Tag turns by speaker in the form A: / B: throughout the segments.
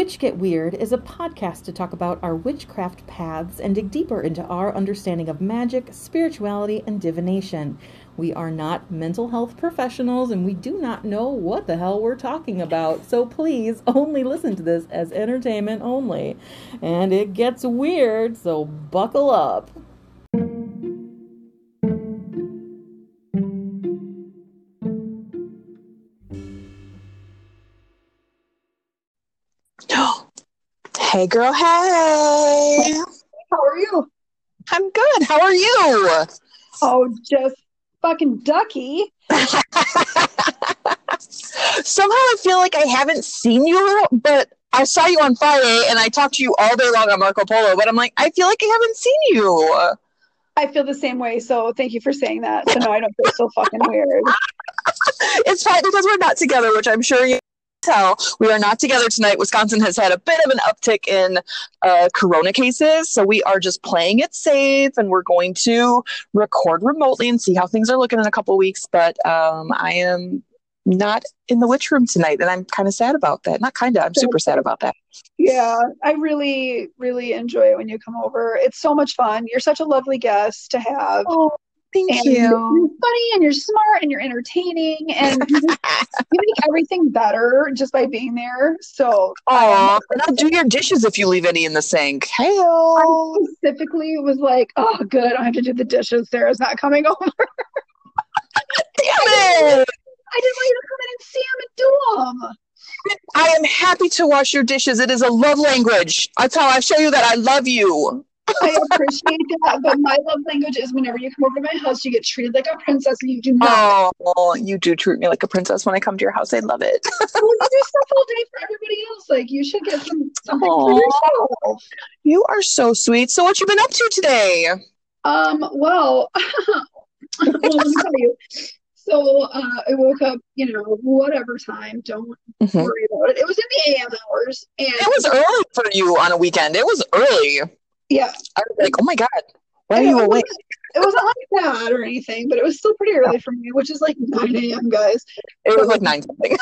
A: Witch Get Weird is a podcast to talk about our witchcraft paths and dig deeper into our understanding of magic, spirituality, and divination. We are not mental health professionals and we do not know what the hell we're talking about, so please only listen to this as entertainment only. And it gets weird, so buckle up.
B: Hey, girl. Hey.
C: How are you?
B: I'm good. How are you?
C: Oh, just fucking ducky.
B: Somehow I feel like I haven't seen you, but I saw you on Friday and I talked to you all day long on Marco Polo, but I'm like, I feel like I haven't seen you.
C: I feel the same way, so thank you for saying that. So no, I don't feel so fucking weird.
B: it's fine because we're not together, which I'm sure you tell. We are not together tonight. Wisconsin has had a bit of an uptick in uh, corona cases, so we are just playing it safe, and we're going to record remotely and see how things are looking in a couple weeks. But um, I am not in the witch room tonight, and I'm kind of sad about that. Not kind of, I'm super sad about that.
C: Yeah, I really, really enjoy it when you come over. It's so much fun. You're such a lovely guest to have.
B: Oh, thank
C: and
B: you.
C: You're funny and you're smart and you're entertaining and you, just, you make everything better just by being there. So, um,
B: Aw, and I'll do your dishes if you leave any in the sink. Hey,
C: I specifically was like, oh, good, I don't have to do the dishes. Sarah's not coming over.
B: damn it!
C: I didn't want you to come in and see them and do them.
B: I am happy to wash your dishes. It is a love language. That's how I show you that I love you.
C: I appreciate that, but my love language is whenever you come over to my house, you get treated like a princess, and you do not.
B: Oh, you do treat me like a princess when I come to your house. I love it.
C: Well, you do stuff all day for everybody else. Like you should get some something
B: Aw.
C: for yourself.
B: You are so sweet. So, what you been up to today?
C: Um. Well, well, let me tell you. So uh, I woke up, you know, whatever time. Don't
B: Mhm.
C: worry about it. It was in the AM hours, and
B: It was early for you on a weekend. It was early.
C: Yeah,
B: I was like, oh my god, why are you awake?
C: It wasn't like bad or anything, but it was still pretty early for me, which is like 9 a.m. guys.
B: It was like nine something.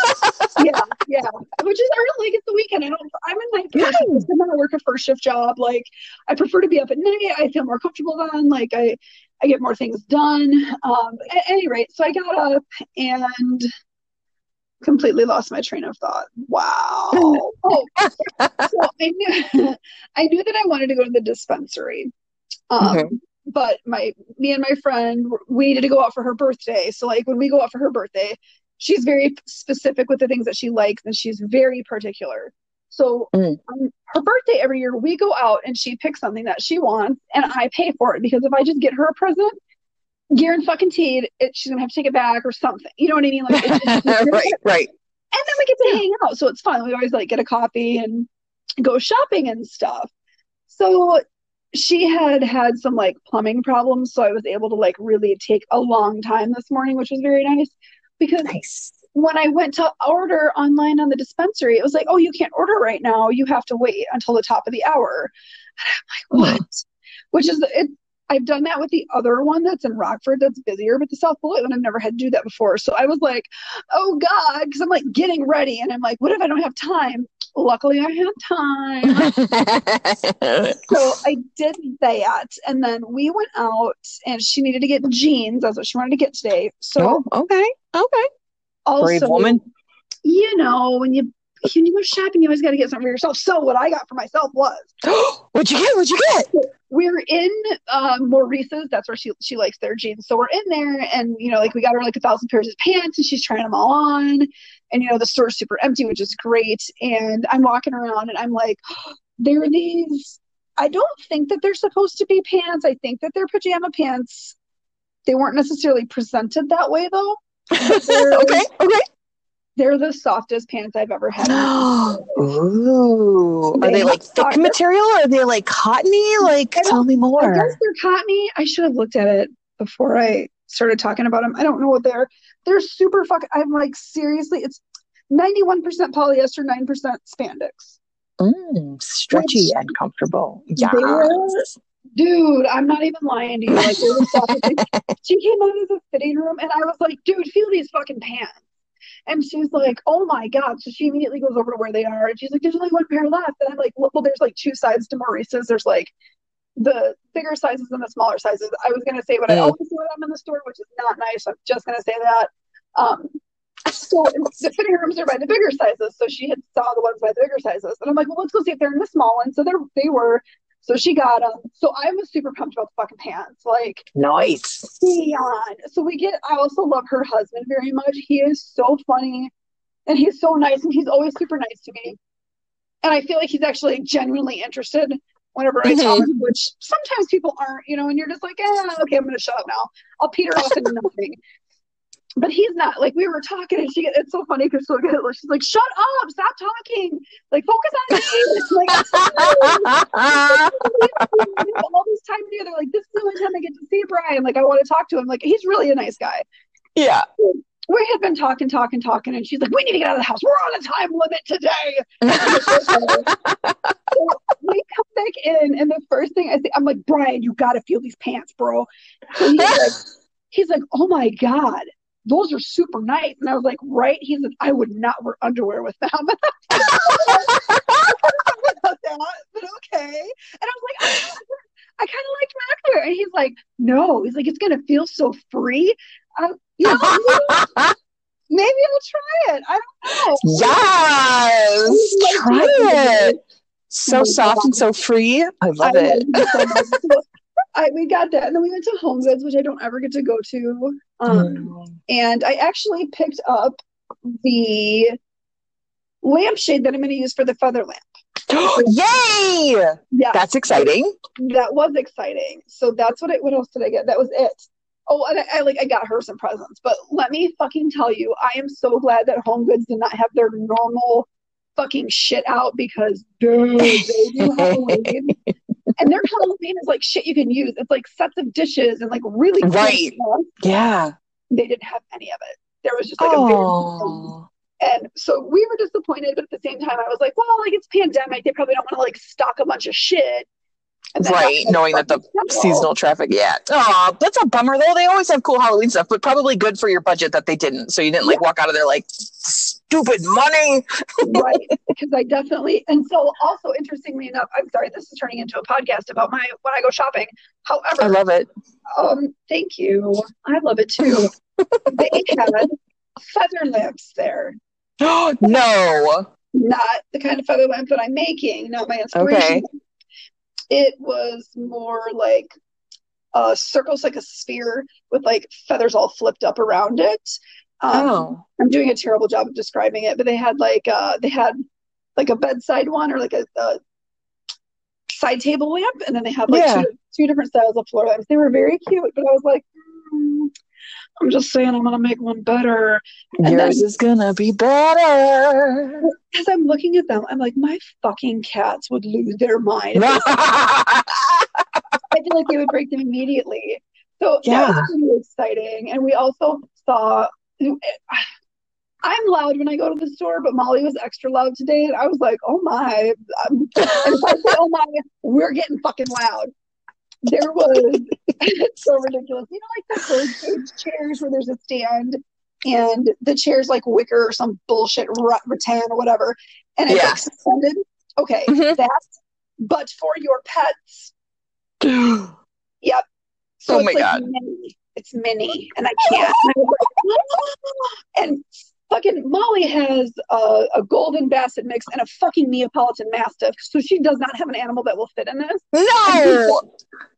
C: yeah, yeah. Which is early. Like it's the weekend. I don't. I'm in like
B: Yeah.
C: I'm gonna work a first shift job. Like I prefer to be up at night. I feel more comfortable then. Like I, I get more things done. Um. At any rate, so I got up and completely lost my train of thought. Wow. oh, so I knew, I knew that I wanted to go to the dispensary. Um.
B: Mhm.
C: But my me and my friend we needed to go out for her birthday. So like when we go out for her birthday, she's very specific with the things that she likes and she's very particular. So
B: Mm.
C: on her birthday every year we go out and she picks something that she wants and I pay for it because if I just get her a present, Garen fucking teed, it, she's gonna have to take it back or something. You know what I mean? Like it's, it's, it's-
B: right, right.
C: and then we get to hang out, so it's fun. We always like get a coffee and go shopping and stuff. So she had had some like plumbing problems, so I was able to like really take a long time this morning, which was very nice because
B: Nice.
C: when I went to order online on the dispensary, it was like, oh, you can't order right now. You have to wait until the top of the hour. And I'm like, what? Which is it. I've done that with the other one that's in Rockford that's busier, but the South Beloit one I've never had to do that before. So I was like, oh God, because I'm like getting ready and I'm like, what if I don't have time? Luckily, I had time. so I did that. And then we went out and she needed to get jeans. That's what she wanted to get today. So
B: oh, okay, okay.
C: also,
B: Brave woman.
C: you know, when you when you go shopping, you always got to get something for yourself. So what I got for myself was
B: What'd you get? What'd you get?
C: we're in um, Maurice's. That's where she she likes their jeans. So we're in there, and you know, like we got her like a thousand pairs of pants, and she's trying them all on. And you know, the store's super empty, which is great. And I'm walking around, and I'm like, there are these. I don't think that they're supposed to be pants. I think that they're pajama pants. They weren't necessarily presented that way, though.
B: okay, okay.
C: They're the softest pants I've ever had.
B: Ooh. Are
C: They
B: they like thick material? Or are they like cottony? Like, tell me
C: I guess
B: more.
C: they're cottony. I should have looked at it before I started talking about them. I don't know what they're. They're super fuck. I'm like seriously, it's 91% polyester, 9% spandex.
B: Mm, stretchy
C: Which-
B: and comfortable. Yeah.
C: Dude, I'm not even lying to you. Like, they she came out of the fitting room, and I was like, "Dude, feel these fucking pants." And she's like, oh my God. So she immediately goes over to where they are and she's like, there's only one pair left. And I'm like, well, well there's like two sides to Maurice's. There's like the bigger sizes and the smaller sizes. I was going to say what I always do when I'm in the store, which is not nice. I'm just going to say that. Um, so the fitting rooms are by the bigger sizes. So she had saw the ones by the bigger sizes. And I'm like, well, let's go see if they're in the small one. So they're, they were. So she got them. So I was super pumped about the fucking pants. Like,
B: Nice.
C: beyond. So we get, I also love her husband very much. He is so funny and he's so nice and he's always super nice to me. And I feel like he's actually genuinely interested whenever I tell him, which sometimes people aren't, you know, and you're just like, eh, okay, I'm going to shut up now. I'll peter off into nothing. But he's not like we were talking, and she. It's so funny because she'll get, she's like, "Shut up! Stop talking! Like, focus on me!" Like, all this time together. Like, this is the only time I get to see Brian. Like, I want to talk to him. Like, he's really a nice guy.
B: yeah.
C: We had been talking, talking, talking, and she's like, "We need to get out of the house. We're on a time limit today." So we come back in, and the first thing I say, I'm like, "Brian, you got to feel these pants, bro." So he's like, he's like, "Oh my god." Those are super nice. And I was like, right? He's like, I would not wear underwear with them. about that, but okay. And I was like, I, I kind of liked my underwear. And he's like, no. He's like, it's gonna feel so free. Um, you know, maybe, maybe I'll try it. I don't know.
B: yes. Try it. So
C: Oh
B: soft and so free. I love
C: I
B: it.
C: love. So, I, we got that, and then we went to Home Goods, which I don't ever get to go to. Um, and I actually picked up the lampshade that I'm going to use for the feather lamp.
B: Yay!
C: Yeah,
B: That's exciting.
C: that was exciting. So that's what I. What else did I get? That was it. Oh, and I, I like I got her some presents, but let me fucking tell you, I am so glad that Home Goods did not have their normal fucking shit out because dude, they do Halloween, and their Halloween is like shit you can use. It's like sets of dishes and like really
B: Right. Yeah.
C: They didn't have any of it. There was just like a. And so we were disappointed, but at the same time, I was like, well, like it's pandemic. They probably don't want to like stock a bunch of shit.
B: Right, knowing that the seasonal traffic. Yeah. Oh, that's a bummer though. They always have cool Halloween stuff, but probably good for your budget that they didn't. So you didn't like walk out of there like stupid money.
C: right because i definitely and so also interestingly enough i'm sorry this is turning into a podcast about my when i go shopping however
B: I love it.
C: um thank you i love it too they had feather lamps there
B: no.
C: not the kind of feather lamp that i'm making not my inspiration
B: Okay.
C: It was more like a circles like a sphere with like feathers all flipped up around it um,
B: Oh.
C: I'm doing a terrible job of describing it, but they had like uh they had like a bedside one or like a, a side table lamp, and then they had like
B: Yeah.
C: two, two different styles of floor lamps. They were very cute, but I was like, hmm, I'm just saying I'm gonna make one better. And
B: Yours is gonna be better.
C: As I'm looking at them, I'm like, my fucking cats would lose their mind. I feel like they would break them immediately. So that was really exciting. And we also saw. I'm loud when I go to the store, but Molly was extra loud today, and I was like, "Oh my!" And if I say, "Oh my," we're getting fucking loud. There was so ridiculous. You know, like the chairs where there's a stand, and the chair's like wicker or some bullshit rat- rattan or whatever, and it's
B: Yeah.
C: like suspended. Okay,
B: Mhm.
C: that, but for your pets. Yep. So
B: Oh my
C: like
B: God.
C: mini. It's mini, and I can't. And, I was like, and fucking Molly has a, a golden basset mix and a fucking Neapolitan Mastiff, so she does not have an animal that will fit in this.
B: no.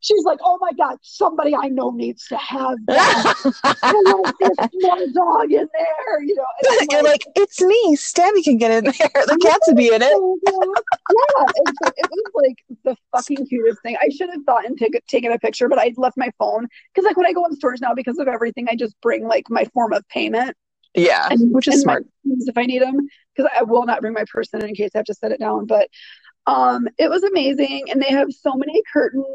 C: She's like, oh my god, somebody I know needs to have that. This small dog in there, you know. And I'm
B: You're like, it's me. Stabby can get in there. The cats would be in it.
C: Oh, yeah, and so it was like the fucking cutest thing. I should have thought and take, taken a picture, but I left my phone because, like, when I go in stores now, because of everything, I just bring like my form of payment,
B: Yeah,
C: and,
B: which is smart.
C: if I need them, because I will not bring my purse in in case I have to set it down. But um, it was amazing, and they have so many curtains.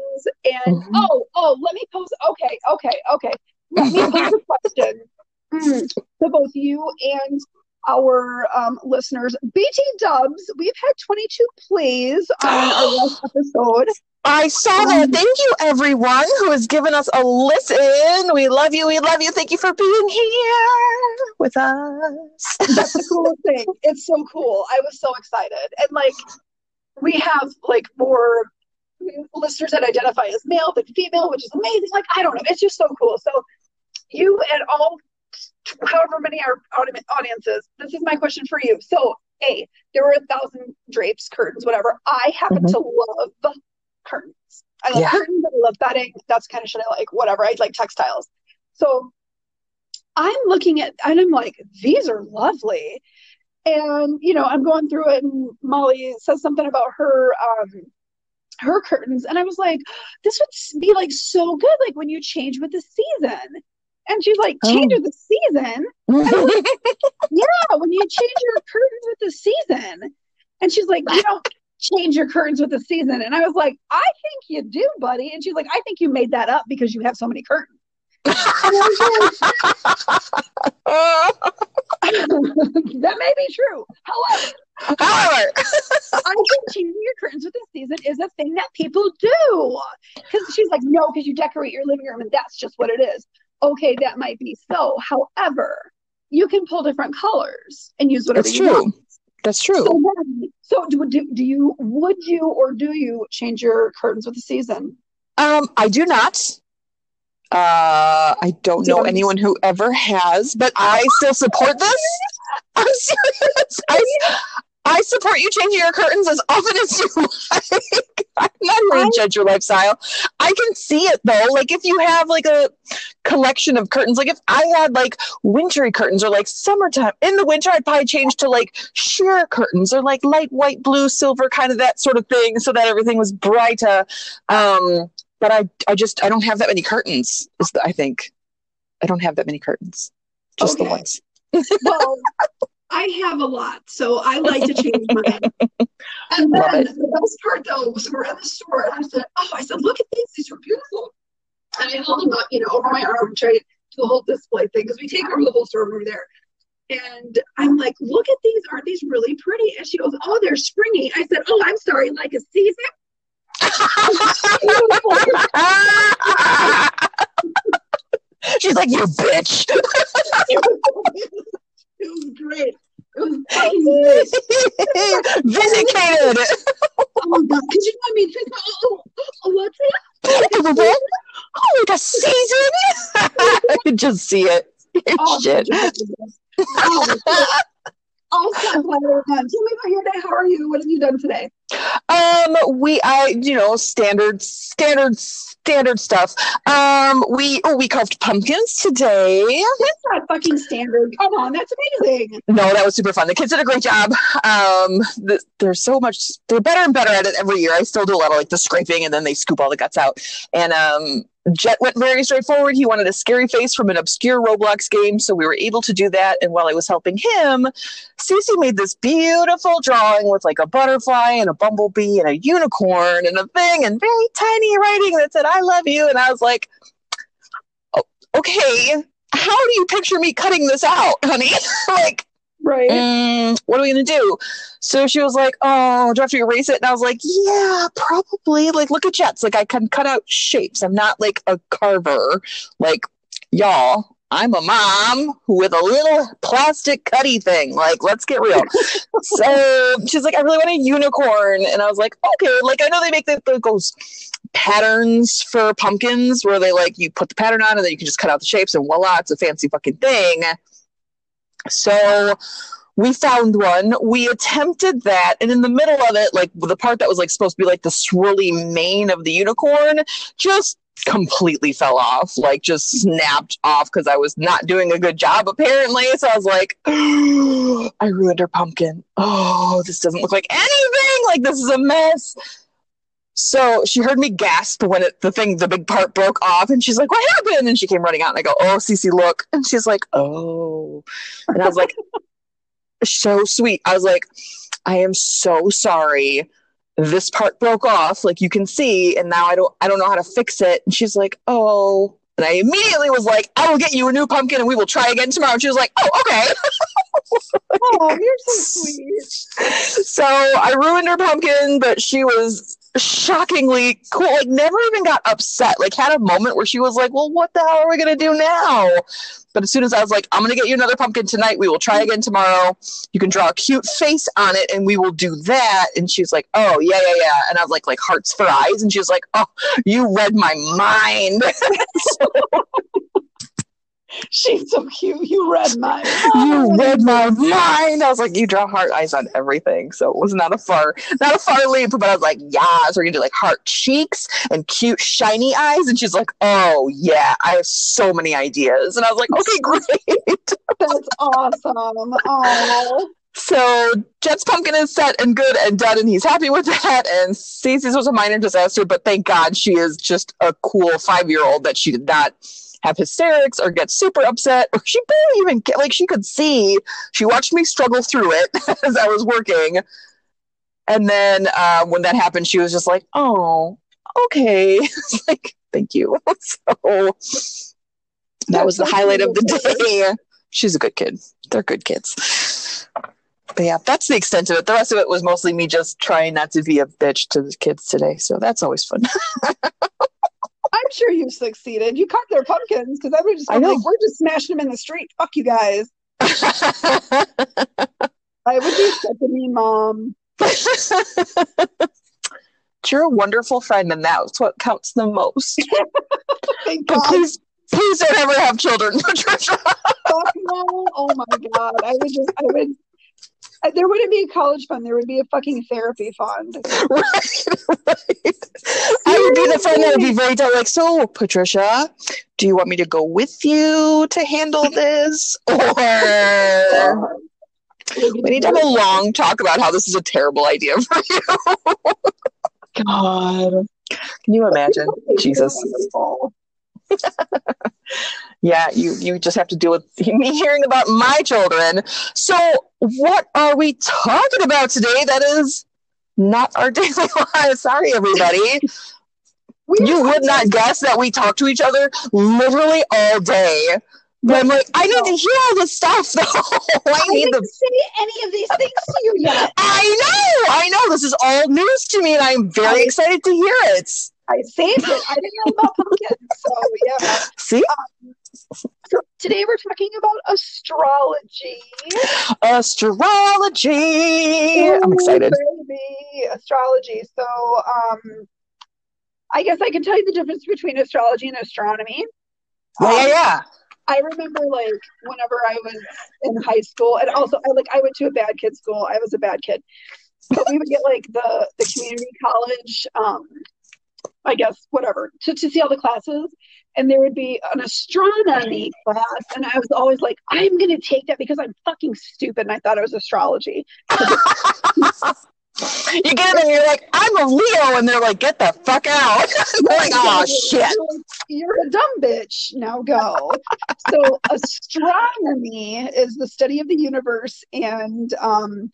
C: And
B: Mhm.
C: oh, oh, let me pose. Okay, okay, okay. Let me pose a question mm, to both you and our um, listeners. BT Dubs, we've had 22 plays on our last episode.
B: I saw that. Thank you, everyone who has given us a listen. We love you. We love you. Thank you for being here. with us.
C: That's the coolest thing. It's so cool. I was so excited. And like we have like more listeners that identify as male than female, which is amazing. Like I don't know. It's just so cool. So you and all however many our audiences, this is my question for you. So A, there were a thousand drapes, curtains, whatever. I happen
B: Mhm.
C: to love curtains. I love
B: Yeah.
C: curtains, I love bedding. That's kind of shit I like, whatever. I like textiles. So I'm looking at and I'm like, these are lovely. And you know, I'm going through it and Molly says something about her um her curtains and I was like, this would be like so good like when you change with the season. And she's like, change
B: Oh.
C: with the season? Yeah, when you change your curtains with the season. And she's like, you don't change your curtains with the season. And I was like, I think you do, buddy. And she's like, I think you made that up because you have so many curtains. And I was like, that may be true. However,
B: However,
C: I think changing your curtains with the season is a thing that people do. Because she's like, no, because you decorate your living room and that's just what it is. Okay, that might be so. However, you can pull different colors and use whatever
B: that's
C: you want.
B: That's true.
C: So, then, so do, do, do you, would you or do you change your curtains with the season?
B: Um, I do not. Uh, I don't know anyone who ever has, but I still support this. I'm serious. I, I support you changing your curtains as often as you like. I'm not here to judge your lifestyle. I can see it though. Like if you have like a collection of curtains, like if I had like wintry curtains or like summertime in the winter, I'd probably change to like sheer curtains or like light white, blue, silver, kind of that sort of thing, so that everything was brighter. Um, but I, I just, I don't have that many curtains. Is the, I think I don't have that many curtains. Just the ones.
C: Well, I have a lot, so I like to change mine. And
B: Love
C: then
B: it.
C: the best part though was we're in the store and I said, Oh, I said, look at these, these are beautiful. And I held them up, you know, over my arm, tried to the whole display thing because we take over the whole store over there. And I'm like, look at these, aren't these really pretty? And she goes, Oh, they're springy. I said, Oh, I'm sorry, like a season.
B: She's like, you bitch.
C: It was great. It was fucking great.
B: Vindicated.
C: Oh my god, could you let me drink my oh, oh, oh, oh what's it?
B: oh, like a season. I could just see it.
C: Oh,
B: Shit.
C: Oh, We're done. Tell me about your day. How are you? What have you done today?
B: Um, we, I, you know, standard, standard, standard stuff. Um, we, oh, we carved pumpkins today.
C: That's not fucking standard. Come on, that's amazing.
B: No, that was super fun. The kids did a great job. Um, th- they're so much, they're better and better at it every year. I still do a lot of like the scraping and then they scoop all the guts out. And, um, Jet went very straightforward. He wanted a scary face from an obscure Roblox game, so we were able to do that. And while I was helping him, Cece made this beautiful drawing with like a butterfly and a bumblebee and a unicorn and a thing and very tiny writing that said, I love you. And I was like, "Oh, okay, how do you picture me cutting this out, honey? like,
C: Right.
B: mm, what are we gonna do? So she was like, "Oh, do I have to erase it?" And I was like, "Yeah, probably. Like, look at Jets. Like, I can cut out shapes. I'm not like a carver. Like, y'all, I'm a mom with a little plastic cutty thing. Like, let's get real." so she's like, "I really want a unicorn," and I was like, "Okay." Like, I know they make the, the those patterns for pumpkins where they like you put the pattern on and then you can just cut out the shapes and voila, it's a fancy fucking thing. So we found one. We attempted that, and in the middle of it, like the part that was like supposed to be like the swirly mane of the unicorn, just completely fell off. Like just snapped off because I was not doing a good job apparently. So I was like, I ruined her pumpkin. Oh, this doesn't look like anything. Like this is a mess. So she heard me gasp when it, the thing, the big part broke off, and she's like, "What happened?" And she came running out, and I go, "Oh, Cece, look!" And she's like, "Oh," and I was like, "So sweet." I was like, "I am so sorry. This part broke off, like you can see, and now I don't, I don't know how to fix it." And she's like, "Oh." And I immediately was like, I will get you a new pumpkin and we will try again tomorrow. And she was like, Oh, okay.
C: Oh, you're so sweet.
B: so I ruined her pumpkin, but she was shockingly cool. Like never even got upset. Like had a moment where she was like, "Well, what the hell are we gonna do now?" But as soon as I was like, "I'm gonna get you another pumpkin tonight. We will try again tomorrow. You can draw a cute face on it, and we will do that." And she's like, "Oh yeah, yeah, yeah." And I was like, "Like hearts for eyes," and she was like, "Oh, you read my mind."
C: She's so cute. You read mine.
B: you read my mind. I was like, you draw heart eyes on everything. So it was not a far, not a far leap, but I was like, yes, we're gonna do like heart cheeks and cute shiny eyes. And she's like, oh yeah, I have so many ideas. And I was like, okay, great.
C: That's awesome. Oh.
B: So Jet's pumpkin is set and good and done, and he's happy with that. And Cece's was a minor disaster, but thank God she is just a cool five year old that she did not have hysterics or get super upset or she barely even get like she could see. She watched me struggle through it as i was working. And then uh, when that happened she was just like oh okay. Like thank you. So that was the highlight of the day. She's a good kid. They're good kids. But yeah that's the extent of it. The rest of it was mostly me just trying not to be a bitch to the kids today. So that's always fun
C: I'm sure you succeeded. You caught their pumpkins because I would just be like, we're just smashing them in the street. Fuck you guys. I would be such a mean mom.
B: You're a wonderful friend, and that's what counts the most.
C: Thank
B: but
C: God.
B: please, please don't ever have children, Patricia.
C: Oh my God. I would just, I would, I- Uh, there wouldn't be a college fund. There would be a fucking therapy fund.
B: right, right. I would be the friend that would be very direct, like, so, Patricia, do you want me to go with you to handle this? Or we need to have a long talk about how this is a terrible idea for you. God. Can you imagine? Jesus. Yeah, you you just have to deal with me hearing about my children. So, what are we talking about today? That is not our daily lives. Sorry, everybody. You would not guess that we talk to each other literally all day. But I'm like, I need to hear all this stuff, though. I
C: I
B: need
C: didn't
B: the.
C: say any of these things to you yet.
B: I know, I know. This is all news to me, and I'm very
C: I-
B: excited to hear it.
C: I saved it. I didn't know about pumpkins. So yeah.
B: See,
C: So today we're talking about astrology.
B: astrology. I'm excited.
C: Baby, astrology. So um I guess I can tell you the difference between astrology and astronomy.
B: Yeah, yeah,
C: Um,
B: yeah.
C: I remember like whenever I was in high school, and also I like I went to a bad kid school. I was a bad kid, but we would get like the the community college, um, I guess whatever, to to see all the classes, and there would be an astronomy class, and I was always like, I'm gonna take that because I'm fucking stupid, and I thought it was astrology.
B: You get it and you're like, I'm a Leo, and they're like, get the fuck out. like, oh shit.
C: You're, a dumb bitch. Now go. so astronomy is the study of the universe and um,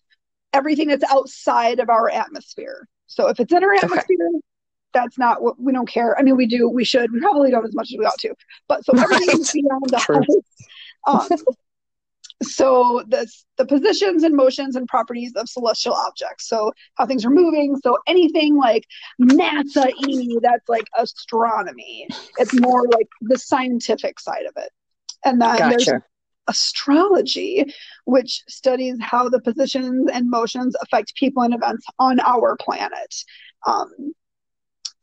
C: everything that's outside of our atmosphere. So if it's in our
B: Okay.
C: That's not what we don't care. I mean, we do, we should, we probably don't as much as we ought to. But so everything is beyond the house. Um, so the the positions and motions and properties of celestial objects. So how things are moving. So anything like NASA E, that's like astronomy. It's more like the scientific side of it. And then there's astrology, which studies how the positions and motions affect people and events on our planet. Um,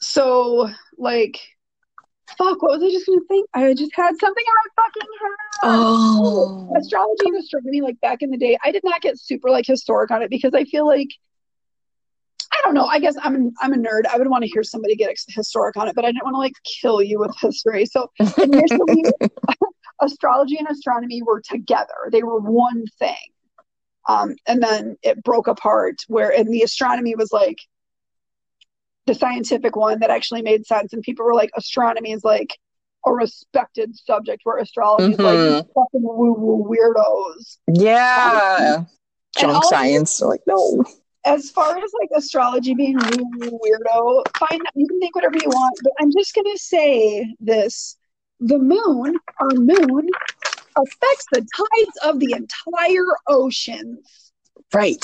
C: so, like, fuck, what was I just gonna think? I just had something in my fucking head.
B: Oh.
C: Astrology and astronomy, like back in the day, I did not get super like historic on it because I feel like I don't know. I guess I'm I'm a nerd. I would want to hear somebody get historic on it, but I didn't want to like kill you with history. So initially, astrology and astronomy were together. They were one thing. Um, and then it broke apart where, and the astronomy was like the scientific one that actually made sense. And people were like, astronomy is like a respected subject where astrology is like
B: Mhm.
C: fucking woo woo weirdos.
B: Yeah.
C: And
B: Junk science. They're like, no.
C: As far as like astrology being woo woo weirdo, fine, you can think whatever you want, but I'm just gonna say this. The moon, our moon, affects the tides of the entire oceans.
B: Right.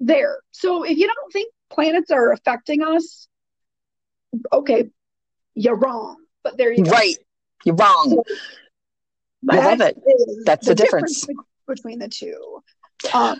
C: There. So if you don't think planets are affecting us, okay, you're wrong. But there you go.
B: Right. You're wrong. I love it. That's the difference.
C: be- between the two. Um,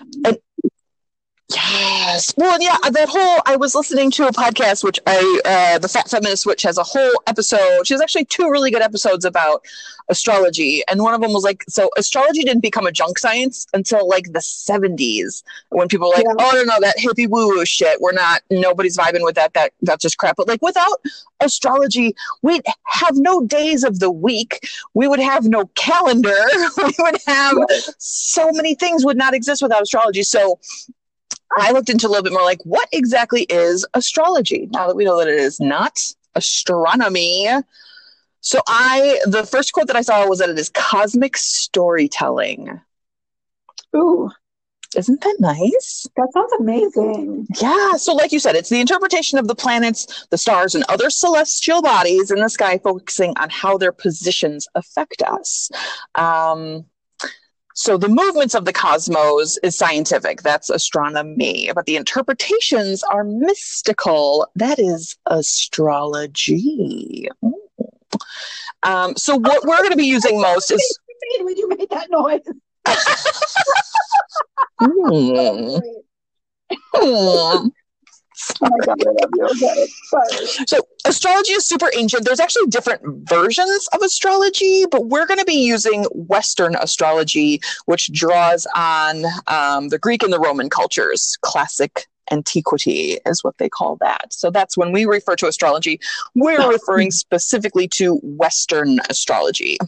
B: Yes. Well, yeah, that whole I was listening to a podcast which I uh the Fat Feminist Witch has a whole episode. She has actually two really good episodes about astrology and one of them was like so astrology didn't become a junk science until like the 70s when people were like,
C: Yeah.
B: "Oh, no, no, that hippie woo woo shit. We're not nobody's vibing with that. That that's just crap." But like without astrology, we'd have no days of the week. We would have no calendar. we would have so many things would not exist without astrology. So I looked into a little bit more like what exactly is astrology now that we know that it is not astronomy. So I the first quote that I saw was that it is cosmic storytelling.
C: ooh,
B: Isn't that nice?
C: that sounds amazing.
B: Yeah. So, like you said, it's the interpretation of the planets, the stars, and other celestial bodies in the sky, focusing on how their positions affect us. Um, so, the movements of the cosmos is scientific. That's astronomy. But the interpretations are mystical. That is astrology. Um, so, what we're going to be using most is.
C: when you made that noise.
B: Hmm.
C: Oh my god, I love you. Okay, sorry.
B: So astrology is super ancient. There's actually different versions of astrology, but we're going to be using Western astrology, which draws on um, the Greek and the Roman cultures. Classic antiquity is what they call that. So that's when we refer to astrology, we're referring specifically to Western astrology.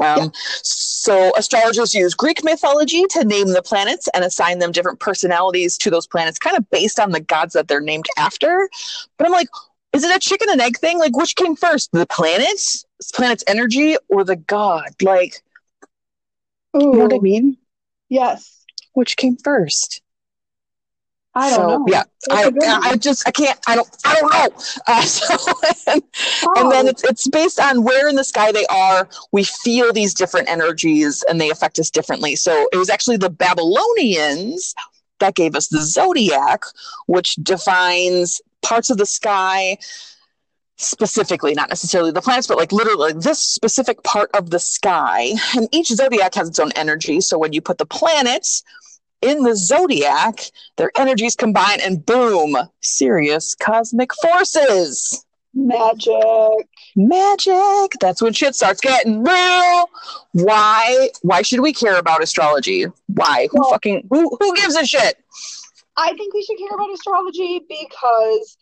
B: Um, So astrologers use Greek mythology to name the planets and assign them different personalities to those planets, kind of based on the gods that they're named after. But I'm like, is it a chicken and egg thing? Like, which came first, the planets, planet's energy, or the god? Like,
C: Ooh,
B: you know what I mean?
C: yes.
B: Which came first?
C: I don't
B: so,
C: know.
B: Yeah,
C: That's
B: I, I. Just, I can't, I don't, I don't know. Uh, so, and, and then
C: Oh,
B: it's it's based on where in the sky they are. We feel these different energies, and they affect us differently. So it was actually the Babylonians that gave us the zodiac, which defines parts of the sky specifically, not necessarily the planets, but like literally like this specific part of the sky. And each zodiac has its own energy. So when you put the planets in the zodiac, their energies combine, and boom, serious cosmic forces
C: magic.
B: magic that's when shit starts getting real why why should we care about astrology why who
C: Well-
B: fucking who who gives a shit
C: I think we should care about astrology because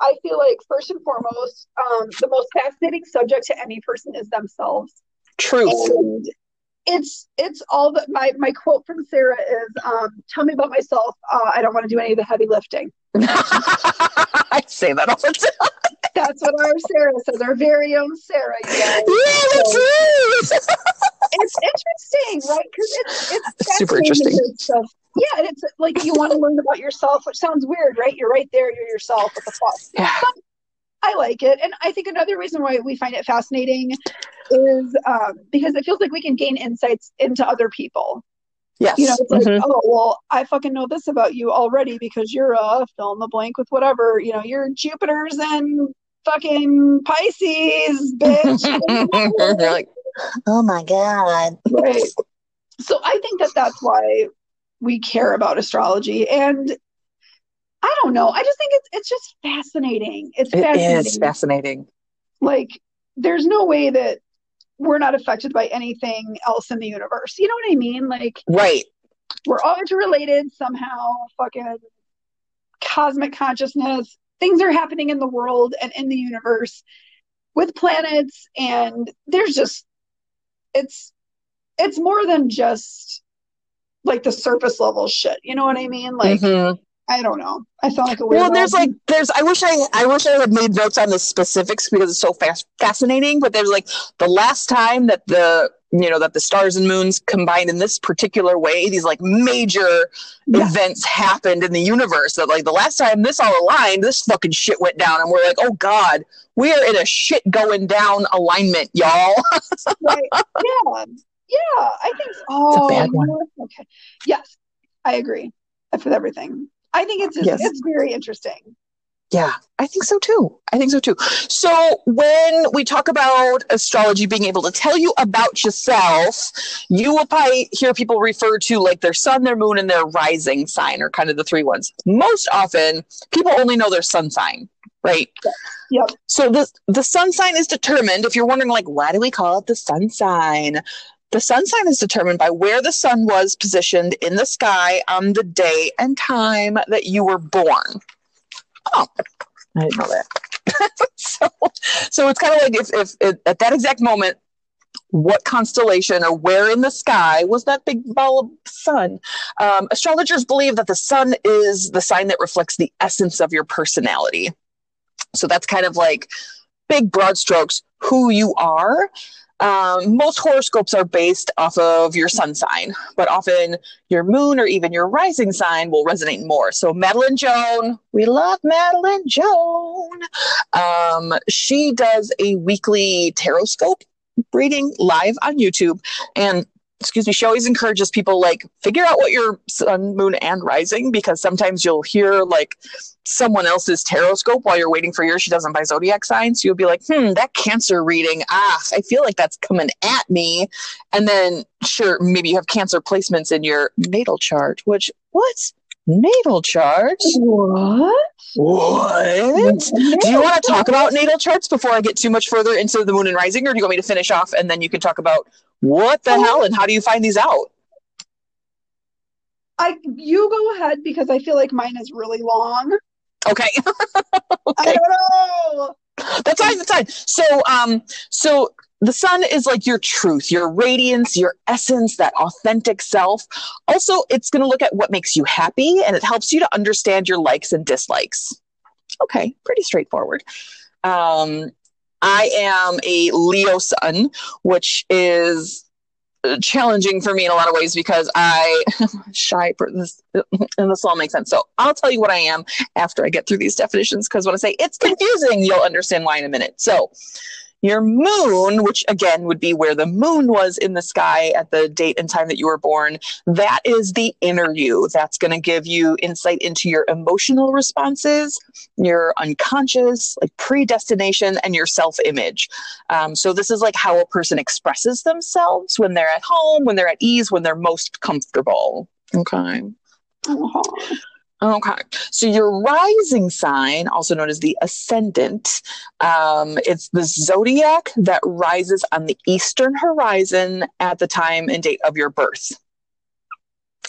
C: I feel like first and foremost, um, the most fascinating subject to any person is themselves.
B: True.
C: And it's it's all that my my quote from Sarah is um, tell me about myself. Uh, I don't want to do any of the heavy lifting.
B: i say that all the time
C: That's what our Sarah says, our very own Sarah, you guys.
B: yeah the truth
C: It's interesting, right? Because it's it's
B: super interesting.
C: stuff. Yeah, and it's like you want to learn about yourself, which sounds weird, right? You're right there, you're yourself. What the fuck?
B: yeah
C: I like it. And I think another reason why we find it fascinating is um, because it feels like we can gain insights into other people.
B: yes
C: You know, it's like,
B: Mhm.
C: oh, well, I fucking know this about you already because you're a fill in the blank with whatever. You know, you're Jupiter's and fucking Pisces, bitch.
B: You're like oh my god
C: right. So I think that that's why we care about astrology. And I don't know. I just think it's it's just fascinating. It's
B: it
C: fascinating.
B: is fascinating
C: like there's no way that we're not affected by anything else in the universe. You know what I mean? Like
B: right
C: we're all interrelated somehow. Fucking cosmic consciousness. Things are happening in the world and in the universe with planets and there's just it's it's more than just like the surface level shit. You know what I mean? Like
B: Mhm.
C: I don't know. I sound like a weirdo.
B: Well, there's like there's I wish I I wish I had made notes on the specifics because it's so fast fascinating. But there's like the last time that the you know that the stars and moons combined in this particular way, these like major
C: Yeah.
B: events happened in the universe. That like the last time this all aligned, this fucking shit went down, and we're like, oh god, we are in a shit going down alignment, y'all.
C: right. Yeah. Yeah. I think so. Oh,
B: bad one.
C: Okay. Yes. I agree That's with everything. I think it's just,
B: Yes.
C: it's very interesting.
B: Yeah, I think so too. I think so too. So when we talk about astrology being able to tell you about yourself, you will probably hear people refer to like their sun, their moon, and their rising sign, or kind of the three ones. Most often, people only know their sun sign, right?
C: Yep.
B: So the the sun sign is determined. If you're wondering, like, why do we call it the sun sign? The sun sign is determined by where the sun was positioned in the sky on the day and time that you were born. Oh, I didn't know that. so, so it's kind of like if, if, if at that exact moment, what constellation or where in the sky was that big ball of sun? Um, astrologers believe that the sun is the sign that reflects the essence of your personality. So that's kind of like big broad strokes who you are. Um, most horoscopes are based off of your sun sign, but often your moon or even your rising sign will resonate more. So Madeline Joan, we love Madeline Joan. Um, she does a weekly tarot scope reading live on YouTube, and excuse me, she always encourages people like figure out what your sun, moon, and rising because sometimes you'll hear like someone else's tarot scope while you're waiting for yours. She doesn't buy zodiac signs. So you'll be like, hmm, that cancer reading, ah, I feel like that's coming at me. And then sure, maybe you have cancer placements in your natal chart, which what? Natal chart?
C: What?
B: What? Do you want to talk about natal charts before I get too much further into the moon and rising, or do you want me to finish off and then you can talk about what the hell and how do you find these out?
C: I you go ahead because I feel like mine is really long.
B: Okay.
C: I
B: okay.
C: don't know.
B: That's fine. That's fine. So, um, so the sun is like your truth, your radiance, your essence, that authentic self. Also, it's going to look at what makes you happy and it helps you to understand your likes and dislikes. Okay, pretty straightforward. Um, I am a Leo sun, which is challenging for me in a lot of ways because I shy this and this all makes sense. So I'll tell you what I am after I get through these definitions because when I say it's confusing, you'll understand why in a minute. So your moon, which again would be where the moon was in the sky at the date and time that you were born, that is the inner you. That's going to give you insight into your emotional responses, your unconscious, like predestination, and your self image. Um, so, this is like how a person expresses themselves when they're at home, when they're at ease, when they're most comfortable. Okay.
C: Uh-huh.
B: Okay. So your rising sign, also known as the ascendant, um, it's the zodiac that rises on the eastern horizon at the time and date of your birth.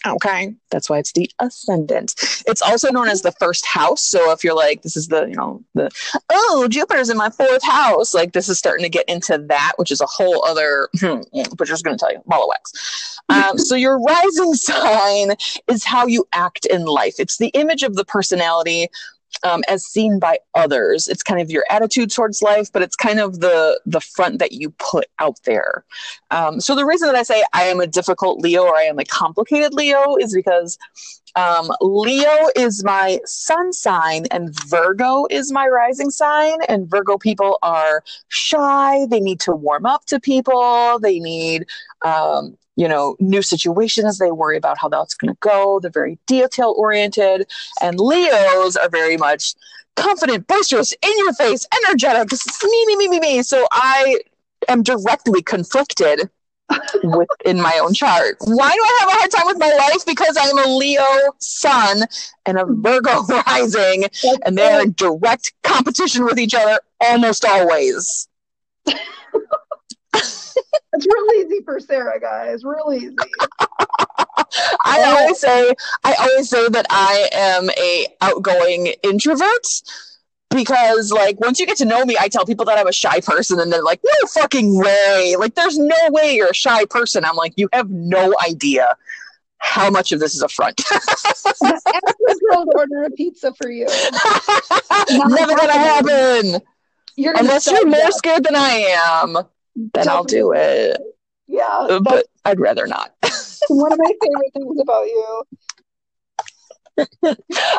B: Okay. That's why it's the ascendant. It's also known as the first house. So if you're like, this is the, you know, the, oh, Jupiter's in my fourth house, like this is starting to get into that, which is a whole other, but just going to tell you, ball of wax. Um, so your rising sign is how you act in life. It's the image of the personality um, as seen by others. It's kind of your attitude towards life, but it's kind of the the front that you put out there. Um, so the reason that I say I am a difficult Leo or I am a complicated Leo is because um, Leo is my sun sign and Virgo is my rising sign. And Virgo people are shy. They need to warm up to people. They need um, you know, new situations. They worry about how that's going to go. They're very detail oriented. And Leos are very much confident, boisterous, in your face, energetic, me, me, me, me, me. So I am directly conflicted within my own chart. Why do I have a hard time with my life? Because I'm a Leo sun and a Virgo rising, and they're in direct competition with each other almost always.
C: It's real easy for Sarah, guys. Real easy.
B: I always say I always say that I am a outgoing introvert because like once you get to know me, I tell people that I'm a shy person and they're like, no fucking way. Like there's no way you're a shy person. I'm like, you have no idea how much of this is a front.
C: Ask the girl to order a pizza for you.
B: Never gonna happen.
C: You're
B: Unless you're more scared than I am then I'll do it.
C: Yeah.
B: Uh, but I'd rather not.
C: one of my favorite things about you.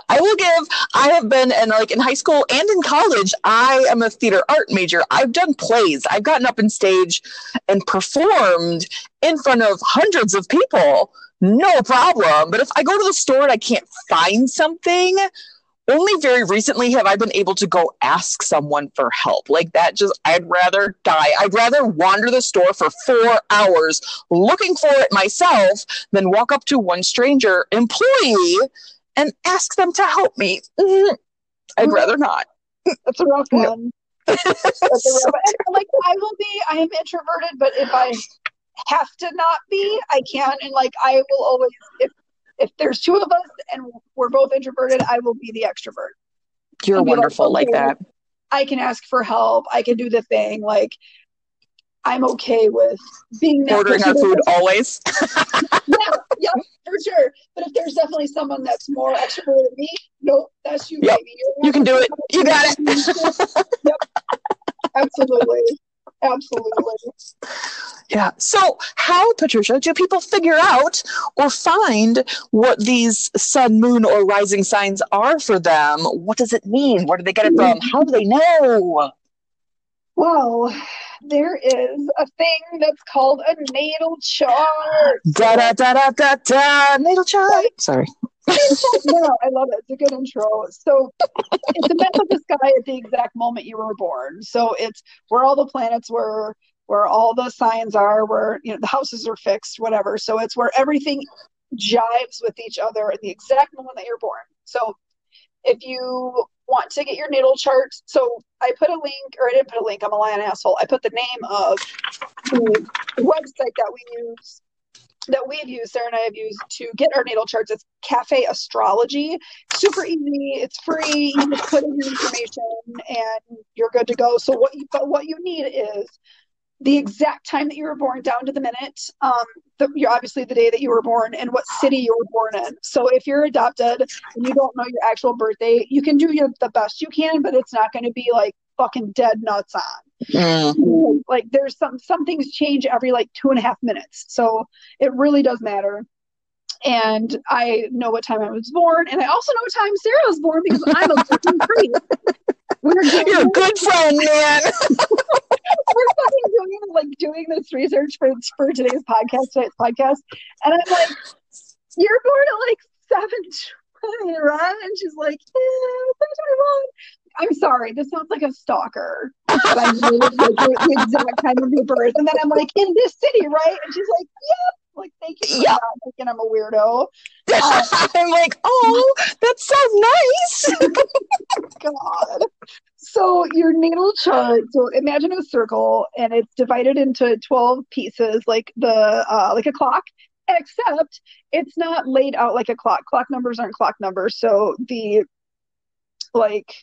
B: I will give I have been and like in high school and in college, I am a theater art major. I've done plays. I've gotten up in stage and performed in front of hundreds of people. No problem. But if I go to the store and I can't find something, only very recently have I been able to go ask someone for help. Like that just I'd rather die. I'd rather wander the store for 4 hours looking for it myself than walk up to one stranger employee and ask them to help me. Mm, I'd rather not.
C: That's a rough one. A and, like I will be, I am introverted, but if I have to not be, I can, and like I will always, if if there's two of us and we're both introverted, I will be the extrovert.
B: You're wonderful like, okay, like that.
C: I can ask for help. I can do the thing. Like I'm okay with being
B: ordering our food always.
C: yeah, yeah, for sure. But if there's definitely someone that's more extroverted than me, nope, that's you,
B: yep.
C: baby.
B: You can do it. You got it.
C: yep, absolutely, absolutely.
B: Yeah. So, how, Patricia, do people figure out or find what these sun, moon, or rising signs are for them? What does it mean? Where do they get it from? How do they know?
C: Well, there is a thing that's called a natal chart.
B: Da da da da da da. Natal chart. Sorry.
C: no, I love it. It's a good intro. So it's a map of the sky at the exact moment you were born. So it's where all the planets were, where all the signs are, where you know the houses are fixed, whatever. So it's where everything jives with each other at the exact moment that you're born. So if you want to get your natal chart, so I put a link, or I didn't put a link. I'm a lion asshole. I put the name of the website that we use that we've used, Sarah and I have used to get our natal charts. It's Cafe Astrology. Super easy. It's free. You just put in your information and you're good to go. So what you but what you need is the exact time that you were born down to the minute um the, you're obviously the day that you were born and what city you were born in so if you're adopted and you don't know your actual birthday you can do your the best you can but it's not going to be like fucking dead nuts on mm. like there's some some things change every like two and a half minutes so it really does matter and I know what time I was born, and I also know what time Sarah was born because I'm a fucking freak.
B: We're You're a good friend, man.
C: we're fucking doing like doing this research for for today's podcast, tonight's podcast, and I'm like, "You're born at like seven twenty, right?" And she's like, "Yeah, seven twenty-one." I'm sorry, this sounds like a stalker. I'm like, the exact time of your birth, and then I'm like, "In this city, right?" And she's like, "Yeah." Like, thank you. Yeah. Thinking I'm a weirdo.
B: Um, I'm like, oh, that sounds
C: nice. God. So your natal chart. So imagine a circle, and it's divided into twelve pieces, like the uh, like a clock. Except it's not laid out like a clock. Clock numbers aren't clock numbers. So the like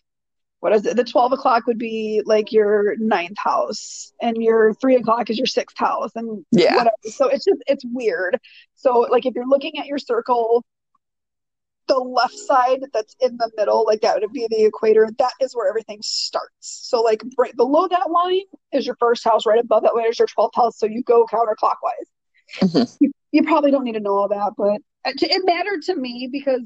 C: what is it? The 12 o'clock would be like your ninth house, and your three o'clock is your sixth house, and
B: yeah.
C: Whatever. So it's just, it's weird. So, like, if you're looking at your circle, the left side that's in the middle, like that would be the equator, that is where everything starts. So, like, right below that line is your first house, right above that line is your 12th house. So, you go counterclockwise. Mm-hmm. You, you probably don't need to know all that, but it mattered to me because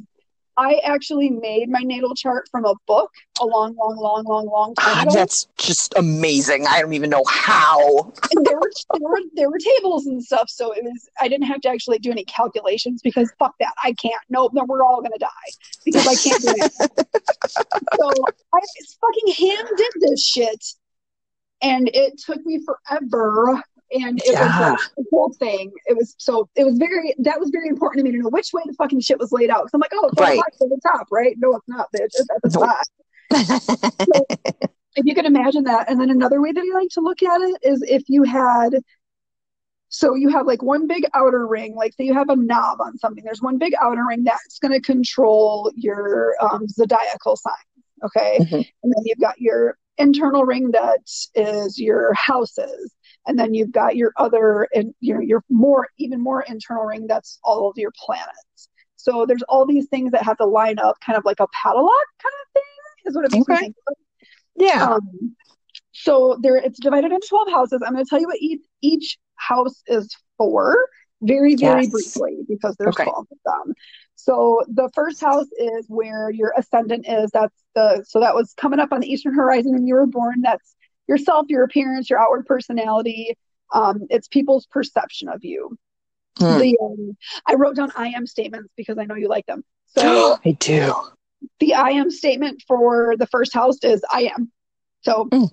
C: I actually made my natal chart from a book a long, long, long, long, long time ago.
B: That's just amazing. I don't even know how.
C: there were there were there were tables and stuff, so it was I didn't have to actually do any calculations because fuck that, I can't. Nope, no, we're all gonna die because I can't do it. so I fucking hand did this shit, and it took me forever and it yeah. was like the whole thing. It was so it was very that was very important to me to know which way the fucking shit was laid out. Because I'm like, oh, it's right. at the top, right? No, it's not, bitch. It's at the top. so, if you can imagine that, and then another way that I like to look at it is if you had. So you have like one big outer ring, like say you have a knob on something. There's one big outer ring that's going to control your um, zodiacal sign. Okay, mm-hmm. and then you've got your internal ring that is your houses and then you've got your other and you know your more even more internal ring that's all of your planets. So there's all these things that have to line up kind of like a padlock kind of thing is what it makes okay.
B: yeah. Um,
C: so there it's divided into 12 houses. I'm going to tell you what each, each house is for very very yes. briefly because there's okay. 12 of them. So the first house is where your ascendant is. That's the so that was coming up on the eastern horizon when you were born. That's yourself, your appearance, your outward personality. Um, it's people's perception of you. Hmm. The, um, I wrote down I am statements because I know you like them. So
B: I do.
C: the I am statement for the first house is I am. So
B: Mm.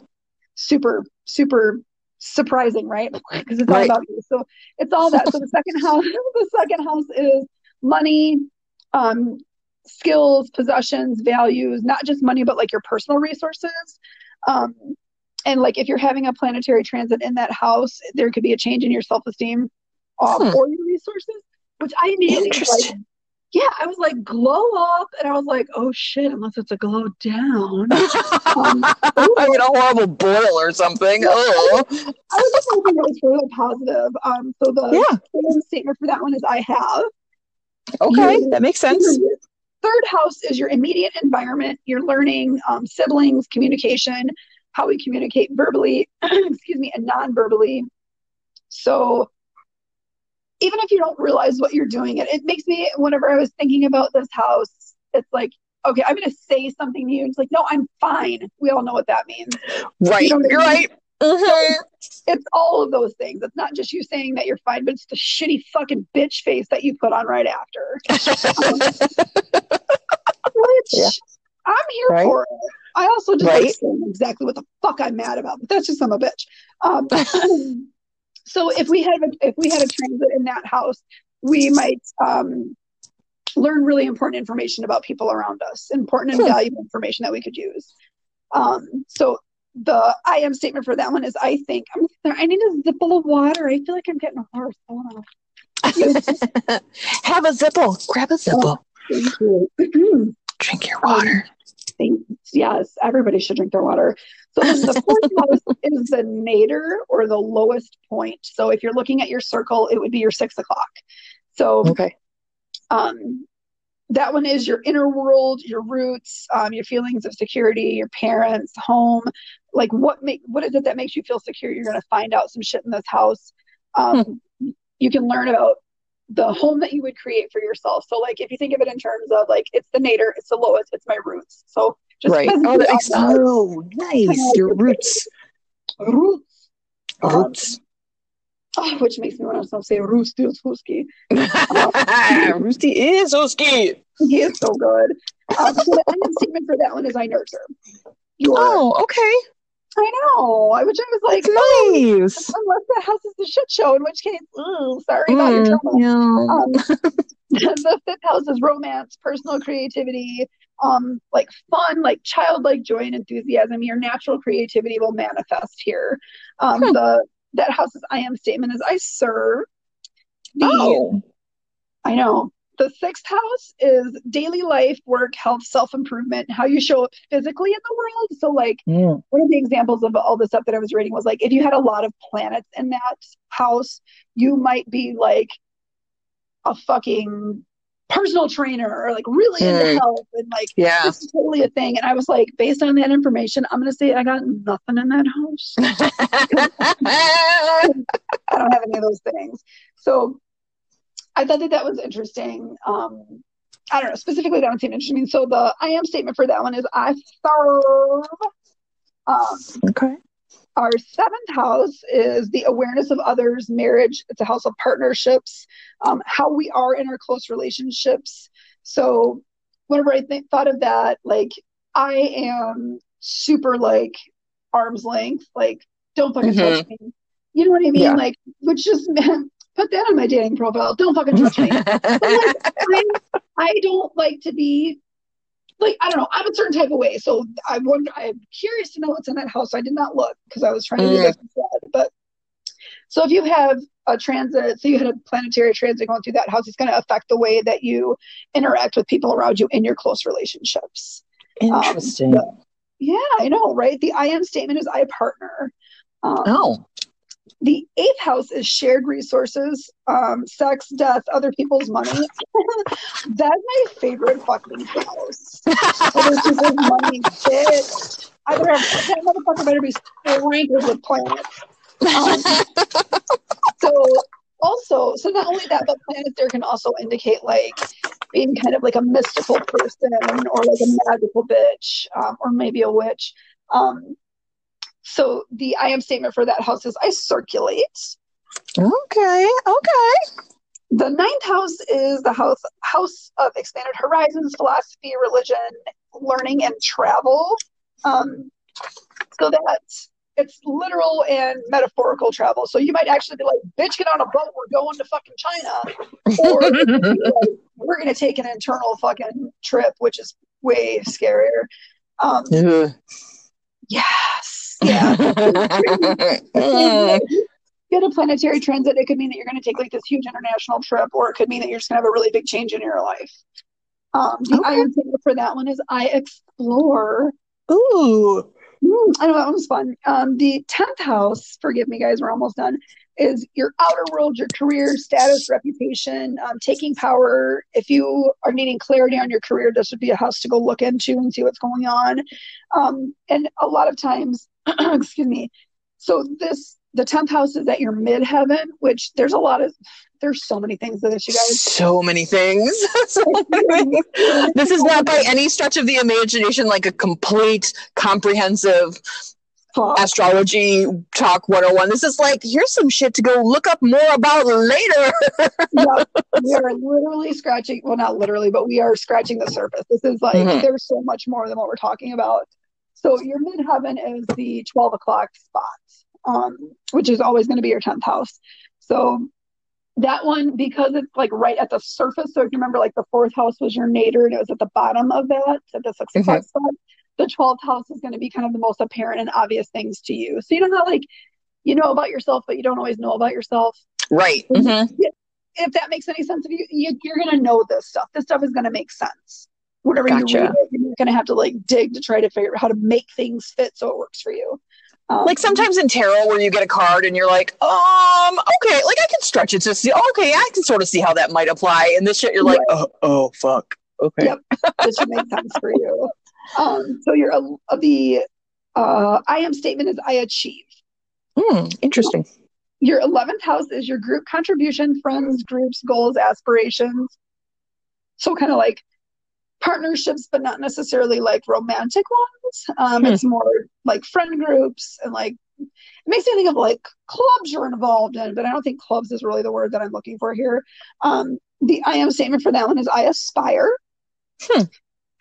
C: super, super surprising, right? Because it's all
B: Right.
C: about you. So it's all that. So the second house, the second house is money, um, skills, possessions, values, not just money, but like your personal resources. Um, and like if you're having a planetary transit in that house, there could be a change in your self-esteem uh,
B: Hmm.
C: or your resources, which I immediately like, yeah, I was like glow up, and I was like, oh shit, unless it's a glow down. Um,
B: I get a horrible boil or something. Oh,
C: I was just hoping it was really positive. Um, so the
B: yeah.
C: statement for that one is I have.
B: Okay,
C: You-
B: that makes sense.
C: Third house is your immediate environment, your learning, um, siblings, communication, how we communicate verbally, excuse me, and non-verbally. So even if you don't realize what you're doing, it, it makes me, whenever I was thinking about this house, it's like, okay, I'm going to say something to you. It's like, no, I'm fine. We all know what that means.
B: Right,
C: You know
B: you're
C: mean?
B: right. Mhm.
C: It's all of those things. It's not just you saying that you're fine, but it's the shitty fucking bitch face that you put on right after. Which
B: Yeah.
C: I'm here
B: Right.
C: for it. I also just like
B: Right.
C: saying exactly what the fuck I'm mad about, but that's just I'm a bitch. Um, so if we had a, if we had a transit in that house, we might um, learn really important information about people around us, important and valuable information that we could use. Um, so the I am statement for that one is I think I'm, I need a zipple of water. I feel like I'm getting hoarse. Hold on.
B: Have a zipple. Grab a zipple.
C: You.
B: Drink your water.
C: Thanks. Yes, everybody should drink their water. So the fourth house is the nadir or the lowest point. So if you're looking at your circle, it would be your six o'clock. So
B: Okay.
C: um, that one is your inner world, your roots, um, your feelings of security, your parents, home. Like what make what is it that makes you feel secure? You're going to find out some shit in this house. Um, You can learn about the home that you would create for yourself. So like if you think of it in terms of like it's the nadir, it's the lowest, it's my roots. So just
B: Right. Oh, that
C: that,
B: oh nice. Your roots.
C: roots, Um,
B: Roots.
C: oh, which makes me want to say roots Husky.
B: Roosty is Oski.
C: He is so good. Um, so the end statement for that one is I nurture. Your,
B: Oh, okay.
C: I know. I which I was like, oh,
B: Nice.
C: unless the house is a shit show, in which case, ooh, sorry about your
B: Mm,
C: trauma.
B: yeah.
C: Um, the fifth house is romance, personal creativity, um, like fun, like childlike joy and enthusiasm. Your natural creativity will manifest here. Um,
B: Hmm.
C: the that house's I am statement is I serve. The
B: Oh.
C: I know. The sixth house is daily life, work, health, self improvement, how you show up physically in the world. So, like,
B: Mm.
C: one of the examples of all the stuff that I was reading was like, if you had a lot of planets in that house, you might be like a fucking personal trainer or like really into
B: Mm.
C: health and like
B: Yeah.
C: this is totally a thing. And I was like, based on that information, I'm gonna say I got nothing in that house. I don't have any of those things. So I thought that that was interesting. Um, I don't know, specifically that one seemed interesting. So the I am statement for that one is I serve. Um,
B: okay.
C: our seventh house is the awareness of others, marriage. It's a house of partnerships, um, how we are in our close relationships. So whenever I think thought of that, like I am super like arm's length, like don't fucking touch me. You know what I mean?
B: Yeah.
C: Like, which just meant put that on my dating profile. Don't fucking touch me. I, I don't like to be like I don't know. I'm a certain type of way, so I wonder. I'm curious to know what's in that house. I did not look because I was trying to do
B: Mm.
C: instead. But so if you have a transit, so you had a planetary transit going through that house, it's going to affect the way that you interact with people around you in your close relationships.
B: Interesting.
C: Um, Yeah, I know, right? The I am statement is I partner. Um,
B: oh.
C: The eighth house is shared resources, um, sex, death, other people's money. That's my favorite fucking house. Other people's money, shit. I better have that motherfucker better be sprinkled with planets. Um, so also, so not only that, but planets there can also indicate like being kind of like a mystical person or like a magical bitch, um, or maybe a witch. Um, so the I am statement for that house is I circulate.
B: Okay. Okay.
C: The ninth house is the house house of expanded horizons, philosophy, religion, learning, and travel. Um, so that's it's literal and metaphorical travel. So you might actually be like, "Bitch, get on a boat. We're going to fucking China," or like, "We're going to take an internal fucking trip," which is way scarier. Um, yes, yeah. Get a planetary transit. It could mean that you're going to take like this huge international trip, or it could mean that you're just going to have a really big change in your life. Um, the
B: Okay.
C: for that one is I explore.
B: Ooh.
C: Mm, I know that one's fun. Um, the tenth house, forgive me, guys, we're almost done. Is your outer world, your career, status, reputation, um, taking power. If you are needing clarity on your career, this would be a house to go look into and see what's going on. Um, and a lot of times, excuse me. So this, the tenth house is at your midheaven, which there's a lot of, there's so many things this, you guys.
B: So many things. So many things. this is not by any stretch of the imagination like a complete comprehensive
C: Fuck.
B: astrology talk 101 this is like here's some shit to go look up more about later
C: yeah, we are literally scratching well not literally but we are scratching the surface this is like
B: Mhm.
C: there's so much more than what we're talking about so your midheaven is the 12 o'clock spot um, which is always going to be your 10th house so that one because it's like right at the surface so if you remember like the fourth house was your nadir and it was at the bottom of that at the 6 o'clock spot the 12th house is going to be kind of the most apparent and obvious things to you so you don't know like you know about yourself but you don't always know about yourself
B: right Mhm.
C: if that makes any sense of you, you you're gonna know this stuff. This stuff is gonna make sense. Whatever
B: Gotcha.
C: you read, it, you're gonna have to like dig to try to figure out how to make things fit so it works for you. Um,
B: like sometimes in tarot where you get a card and you're like um okay like i can stretch it to see okay i can sort of see how that might apply and this shit you're like oh, oh fuck okay
C: Yep. this should make sense for you. Um, so your uh, the uh, I am statement is I achieve.
B: Hmm, interesting
C: Your eleventh house is your group contribution, friends, groups, goals, aspirations. So kind of like partnerships, but not necessarily like romantic ones. Um,
B: Hmm.
C: It's more like friend groups and like it makes me think of like clubs you're involved in, but I don't think clubs is really the word that I'm looking for here. Um, the I am statement for that one is I aspire.
B: Hmm.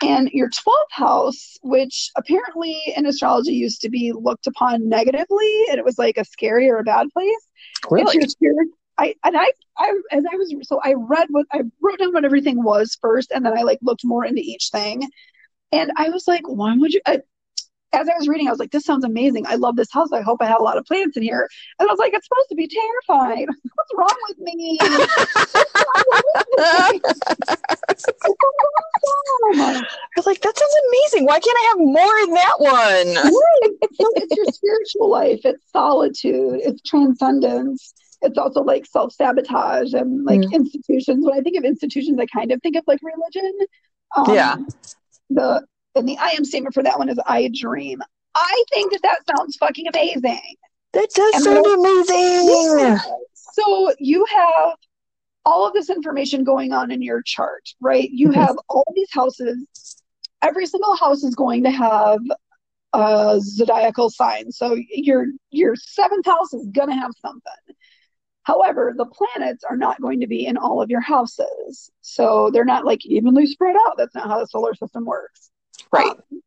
C: And your 12th house, which apparently in astrology used to be looked upon negatively, and it was like a scary or a bad place. It's
B: really
C: your spirit. I and I, I as I was so I read what I wrote down what everything was first, and then I like looked more into each thing, and I was like, why would you? I, as I was reading, I was like, this sounds amazing. I love this house. I hope I have a lot of plants in here. And I was like, it's supposed to be terrifying. What's wrong with me? What's wrong with me? What's wrong?
B: You're like that sounds amazing why can't i have more in that one
C: Right. So it's your spiritual life. It's solitude. It's transcendence. It's also like self sabotage and like
B: Mm.
C: institutions. When I think of institutions, I kind of think of like religion. Um,
B: Yeah.
C: The and the I am statement for that one is I dream. I think that that sounds fucking amazing.
B: that does
C: And
B: sound amazing
C: So you have all of this information going on in your chart, right? You
B: Mhm.
C: have all these houses. Every single house is going to have a zodiacal sign. So your your seventh house is going to have something. However, the planets are not going to be in all of your houses. So they're not like evenly spread out. That's not how the solar system works.
B: right
C: Um,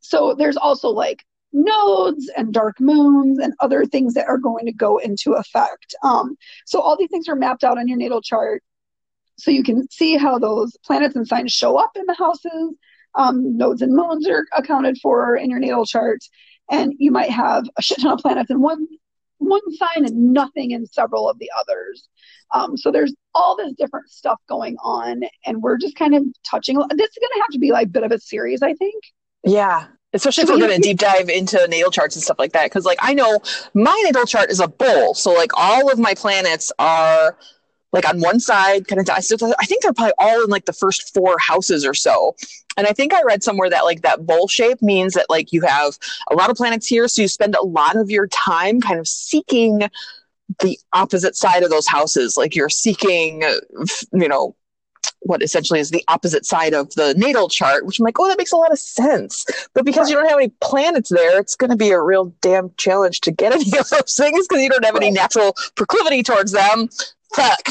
C: so there's also like nodes and dark moons and other things that are going to go into effect. Um, so all these things are mapped out on your natal chart. So you can see how those planets and signs show up in the houses. Um, nodes and moons are accounted for in your natal chart. And you might have a shit ton of planets in one one sign and nothing in several of the others. Um, so there's all this different stuff going on, and we're just kind of touching. This is going to have to be like a bit of a series, I think.
B: Yeah. Especially if we're going to deep dive into natal charts and stuff like that. Because, like, I know my natal chart is a bull. So, like, all of my planets are like on one side, kind of. I think they're probably all in like the first four houses or so. And I think I read somewhere that like that bowl shape means that like you have a lot of planets here. So you spend a lot of your time kind of seeking the opposite side of those houses. Like you're seeking, you know, what essentially is the opposite side of the natal chart, which I'm like, oh, that makes a lot of sense. But because you don't have any planets there, it's going to be a real damn challenge to get any of those things because you don't have any natural proclivity towards them. Fuck.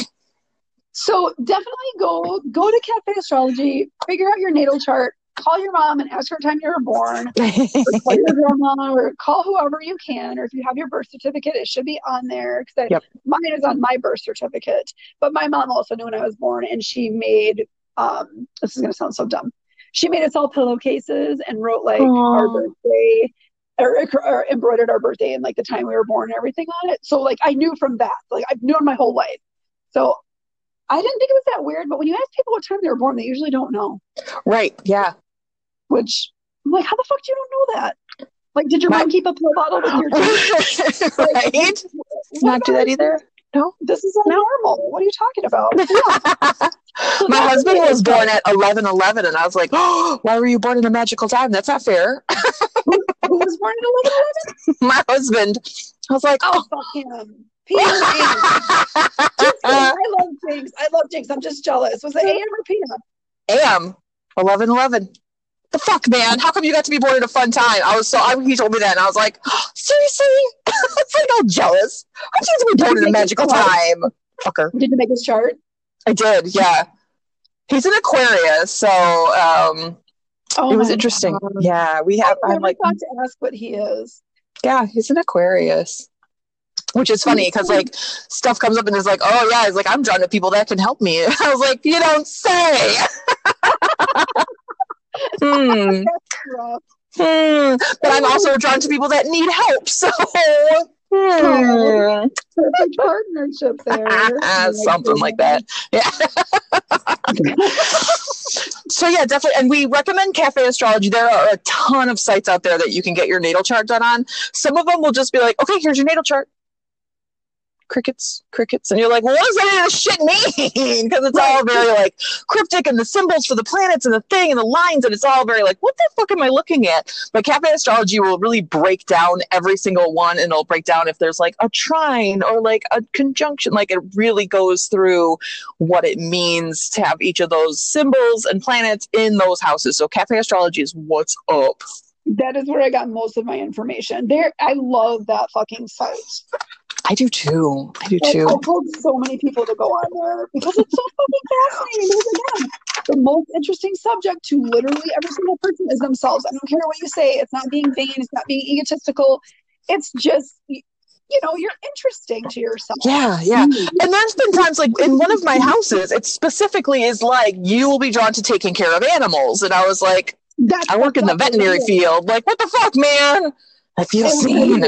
C: So definitely go go to Cafe Astrology, figure out your natal chart, call your mom and ask her time you were born, or call your grandma, or call whoever you can, or if you have your birth certificate, it should be on there because
B: Yep.
C: mine is on my birth certificate. But my mom also knew when I was born, and she made um this is gonna sound so dumb. She made us all pillowcases and wrote like our
B: Aw.
C: birthday. Or, or embroidered our birthday and like the time we were born and everything on it. So like I knew from that. Like I've known my whole life. So I didn't think it was that weird, but when you ask people what time they were born, they usually don't know.
B: right. Yeah.
C: Which I'm like, how the fuck do you don't know that? Like, did your
B: My-
C: mom keep a pill bottle with your teeth? Like,
B: right.
C: what
B: Not do that either. No.
C: This is normal. What are you talking about? Yeah. So
B: My husband was born at eleven eleven, and I was like, "Oh, why were you born in a magical time? That's not fair."
C: Who was born at 11
B: My husband, I was like,
C: Oh, oh. fuck him. Peter and Just. I love Jinx. I love Jinx. I'm just jealous. Was it AM or PM?
B: "Am eleven eleven." The fuck, man! How come you got to be born at a fun time? I was so. I, he told me that, and I was like, "Seriously?" it's like all jealous. I to be born in a magical time, fucker.
C: Did you make his chart?
B: I did, yeah. He's an Aquarius, so um,
C: Oh,
B: it was interesting.
C: God.
B: Yeah, we have. I'm like,
C: to ask what he is.
B: yeah, he's an Aquarius. Which is funny because like stuff comes up and it's like, oh yeah, it's like I'm drawn to people that can help me. I was like, you don't say. hmm. Hmm. But I'm also drawn to people that need help. So hmm.
C: Perfect partnership there.
B: something like that. Yeah. so yeah, definitely. And we recommend Cafe Astrology. There are a ton of sites out there that you can get your natal chart done on. Some of them will just be like, okay, here's your natal chart. Crickets, crickets, and you're like, well, what does that of shit mean? Because it's all very like cryptic, and the symbols for the planets and the thing and the lines, and it's all very like, what the fuck am I looking at? But Cafe Astrology will really break down every single one, and it'll break down if there's like a trine or like a conjunction. Like it really goes through what it means to have each of those symbols and planets in those houses. So Cafe Astrology is what's up.
C: That is where I got most of my information. There, I love that fucking site.
B: I do too. I do
C: Like,
B: too.
C: I told so many people to go on there because it's so fucking fascinating. Again, the most interesting subject to literally every single person is themselves. I don't care what you say. It's not being vain. It's not being egotistical. It's just, you know, you're interesting to yourself.
B: Yeah, yeah. And there's been times like in one of my houses, it specifically is like you will be drawn to taking care of animals. And I was like,
C: That's
B: I work in the veterinary field. Like, what the fuck, man? I feel seen.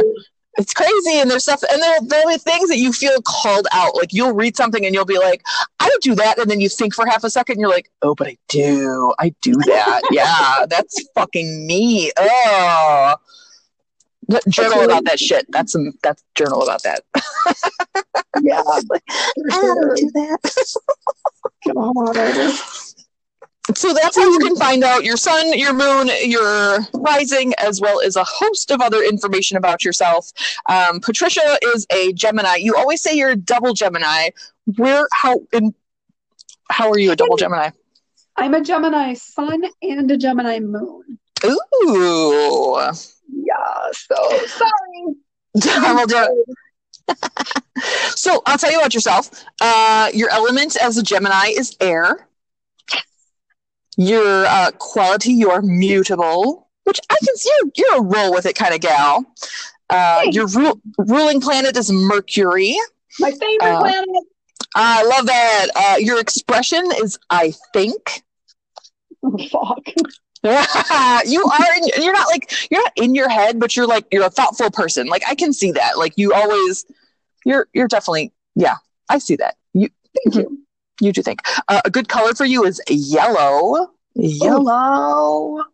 B: It's crazy. And there's stuff, and there, there are things that you feel called out. Like, you'll read something and you'll be like, I don't do that. And then you think for half a second, and you're like, oh, but I do. I do that. yeah, that's fucking me. Oh. Journal about that shit. That's some. That's journal about that.
C: Yeah, for sure.
B: that.
C: Come on.
B: So that's how you can find out your sun, your moon, your rising, as well as a host of other information about yourself. Um, Patricia is a Gemini. You always say you're a double Gemini. Where, how, in, how are you a double Gemini?
C: I'm a Gemini sun and a Gemini moon.
B: Ooh,
C: Yeah, so sorry.
B: double Gemini. So I'll tell you about yourself. Uh, your element as a Gemini is air. Your uh, quality, you are mutable, which I can see you're, you're a roll with it kind of gal. Uh, your ru- ruling planet is Mercury.
C: My favorite
B: Uh,
C: planet.
B: I love that. Uh, your expression is I think.
C: Oh, fuck.
B: you are. In, you're not like you're not in your head, but you're like you're a thoughtful person. Like I can see that. Like you always. You're you're definitely yeah. I see that. You
C: Thank you.
B: You do think uh, a good color for you is yellow. Yellow.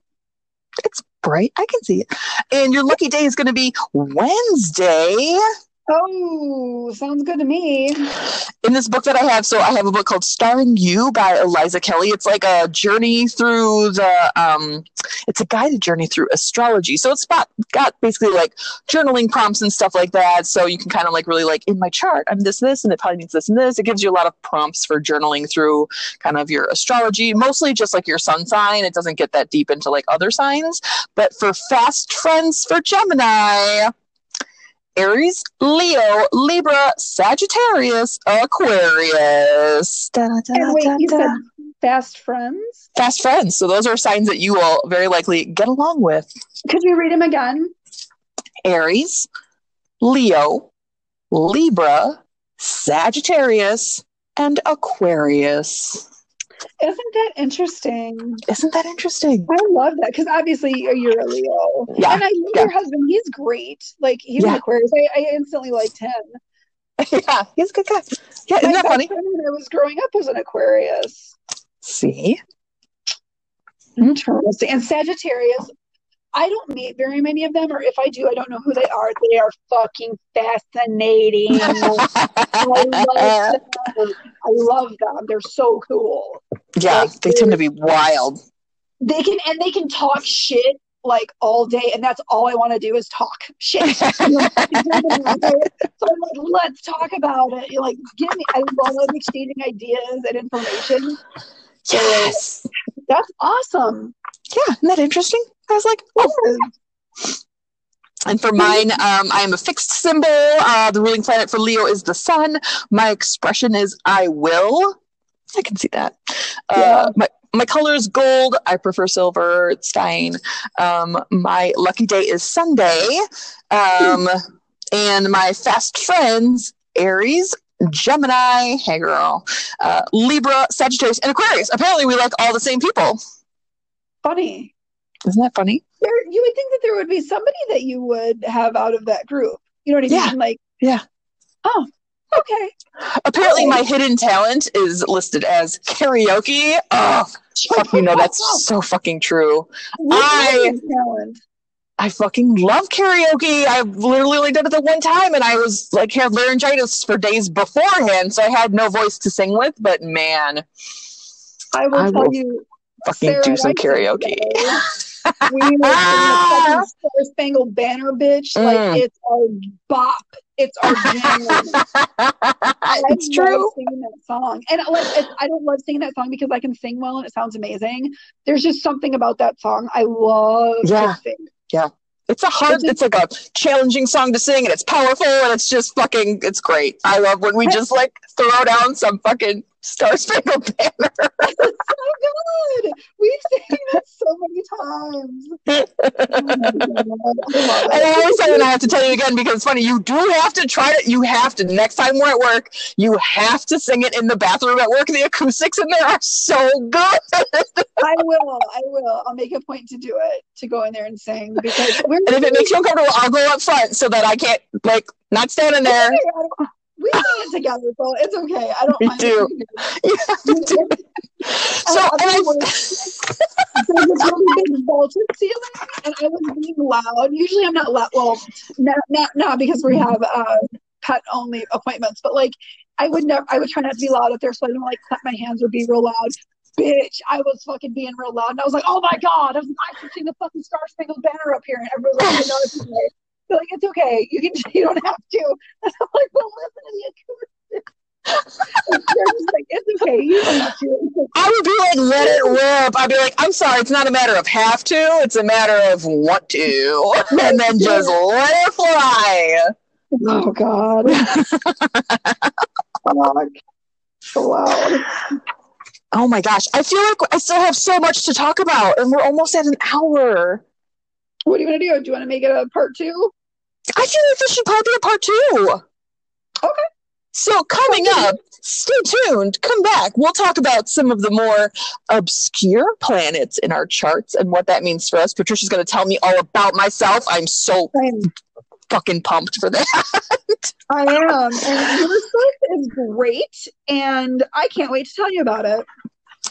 B: It's bright. I can see it. And your lucky day is going to be Wednesday.
C: Oh, sounds good to me.
B: in this book that I have, so I have a book called Starring You by Eliza Kelly. It's like a journey through the, um, it's a guided journey through astrology. So it's got, got basically like journaling prompts and stuff like that. So you can kind of like really like in my chart, I'm this, this, and it probably means this and this. It gives you a lot of prompts for journaling through kind of your astrology, mostly just like your sun sign. It doesn't get that deep into like other signs. But for fast friends for Gemini, Aries, Leo, Libra, Sagittarius, Aquarius. Da-da-da-da-da.
C: And wait, you said fast friends?
B: Fast friends. So those are signs that you will very likely get along with.
C: Could you read them again?
B: Aries, Leo, Libra, Sagittarius, and Aquarius.
C: Isn't that interesting?
B: Isn't that interesting?
C: I love that because obviously you're a Leo.
B: Yeah,
C: And I love
B: yeah.
C: your husband. He's great. Like he's an Aquarius. I, I instantly liked him.
B: yeah, he's a good guy. Yeah, isn't
C: My
B: that funny?
C: when I was growing up was an Aquarius.
B: See?
C: Interesting. And Sagittarius, I don't meet very many of them, or if I do, I don't know who they are. They are fucking fascinating. I love them. I love them. They're so cool.
B: Yeah,
C: Like,
B: they tend to be wild.
C: They can and they can talk shit like all day, and that's all I want to do is talk shit. so I'm like, let's talk about it. You're like, give me. I love exchanging ideas and information.
B: Yes.
C: That's awesome.
B: Yeah, isn't that interesting? I was like, oh. And for mine, um, I am a fixed symbol. Uh, the ruling planet for Leo is the sun. My expression is I will. I can see that.
C: Yeah.
B: Uh, my my color is gold. I prefer silver. It's fine. Um, my lucky day is Sunday. Um, and my fast friends, Aries, Gemini, hey girl, uh, Libra, Sagittarius, and Aquarius. Apparently, we like all the same people.
C: Funny.
B: Isn't that funny?
C: There, you would think that there would be somebody that you would have out of that group. You know what I mean?
B: Yeah.
C: mean? Like,
B: Yeah.
C: oh, okay.
B: Apparently, my hidden talent is listed as karaoke. Oh, fuck, you know that's so fucking true.
C: What
B: I-
C: talent?
B: I fucking love karaoke. I literally only did it the one time, and I was like had laryngitis for days beforehand, so I had no voice to sing with. But man,
C: I will
B: I
C: tell
B: will
C: you,
B: fucking
C: Sarah
B: do some
C: I
B: karaoke.
C: We were the Star Spangled Banner, bitch.
B: Mm.
C: Like it's our bop. It's our jam. I
B: it's
C: love
B: true.
C: singing that song, and like it's, I don't love singing that song because I can sing well and it sounds amazing. There's just something about that song I love
B: Yeah.
C: to sing.
B: It's a hard,
C: it's
B: like a challenging song to sing, and it's powerful, and it's just fucking, it's great. I love when we just like throw down some fucking Star Spangled Banner.
C: Oh it's so good. We've sang that so many times. Oh I love
B: And I
C: it.
B: always say, and I have to tell you again because it's funny. You do have to try to. You have to. Next time we're at work, you have to sing it in the bathroom at work. The acoustics in there are so good.
C: I will. I will. I'll make a point to do it to go in there and sing because we're.
B: And if it makes you uncomfortable, I'll go up front so that I can't like not standing there.
C: Oh we sing it together, so it's okay. I don't
B: We
C: mind.
B: do. Have do. So
C: I,
B: and I,
C: there's this really big vaulted ceiling, and I was being loud. Usually, I'm not loud. Well, not not now because we have uh, pet only appointments. But like, I would never. I would try not to be loud up there, so I don't like clap my hands or be real loud. Bitch, I was fucking being real loud, and I was like, "Oh my god, I was like, I should sing the fucking Star Spangled Banner up here," and everyone's like, "No, it's okay." They're like, "It's okay. You can. You don't have to." And I'm like, "Well, listen to the acoustic." And they're just like, "It's okay. You don't have to."
B: I would be like, let it rip. I'd be like, I'm sorry, it's not a matter of have to, it's a matter of want to, and then just let it fly.
C: Oh God. Loud.
B: Oh my gosh, I feel like I still have so much to talk about, and we're almost at an hour.
C: What do you want to do? Do you want to make it a part two?
B: I feel like this should probably be a part two.
C: Okay.
B: So coming up, stay tuned. Come back. We'll talk about some of the more obscure planets in our charts and what that means for us. Patricia's going to tell me all about myself. I'm so fucking pumped for that.
C: I am. And your stuff is great, and I can't wait to tell you about it.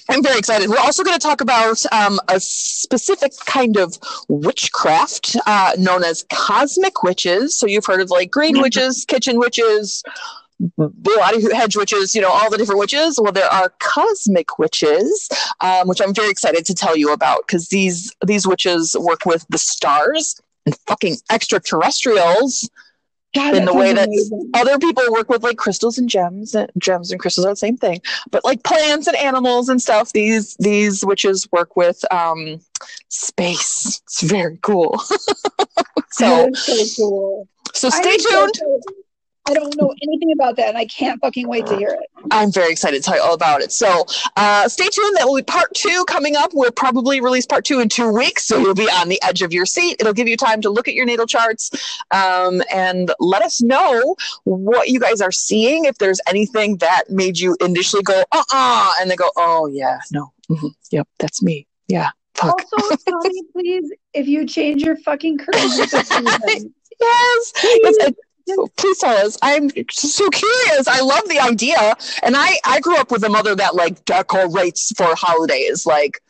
B: I'm very excited. We're also going to talk about um, a specific kind of witchcraft uh, known as cosmic witches. So you've heard of like green witches, kitchen witches, body hedge witches, you know, all the different witches. Well, there are cosmic witches, um, which I'm very excited to tell you about because these these witches work with the stars and fucking extraterrestrials
C: God,
B: in the way that
C: amazing.
B: other people work with like crystals and gems and gems and crystals are the same thing but like plants and animals and stuff these these witches work with um space it's very cool so
C: so cool.
B: So stay
C: so
B: tuned.
C: excited. I don't know anything about that, and I can't fucking wait to hear it.
B: I'm very excited to tell you all about it. So uh, stay tuned. That will be part two coming up. We'll probably release part two in two weeks. So you'll be on the edge of your seat. It'll give you time to look at your natal charts um, and let us know what you guys are seeing. If there's anything that made you initially go, uh uh and then go, oh, yeah, no. mhm, Yep, that's me. Yeah. Fuck.
C: Also, tell me, please, if you change your fucking this.
B: Yes. yes Please tell us. I'm so curious. I love the idea, and I I grew up with a mother that like decorates for holidays, like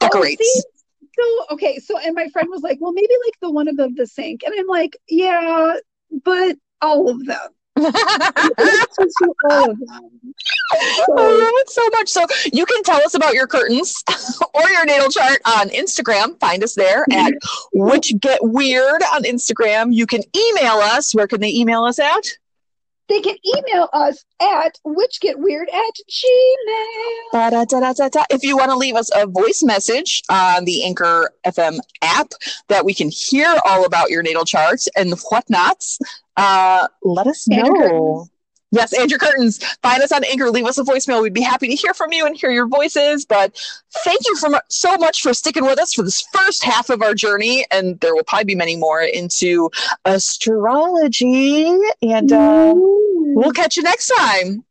B: oh, decorates.
C: Oh. So okay, so and my friend was like, "Well, maybe like the one above the sink," and I'm like, "Yeah, but all of them. Let's just do all of them."
B: I
C: So,
B: love it oh. oh, so much. So you can tell us about your curtains or your natal chart on Instagram. Find us there at Witch Get Weird on Instagram. You can email us. Where can they email us at?
C: they can email us at witchgetweird at gmail.
B: Da, da, da, da, da. If you want to leave us a voice message on the Anchor FM app that we can hear all about your natal charts and whatnots, uh, let us know.
C: curtains.
B: Yes, Andrew curtains. Find us on Anchor. Leave us a voicemail. We'd be happy to hear from you and hear your voices. But thank you for so much for sticking with us for this first half of our journey. And there will probably be many more into astrology. And uh, we'll catch you next time.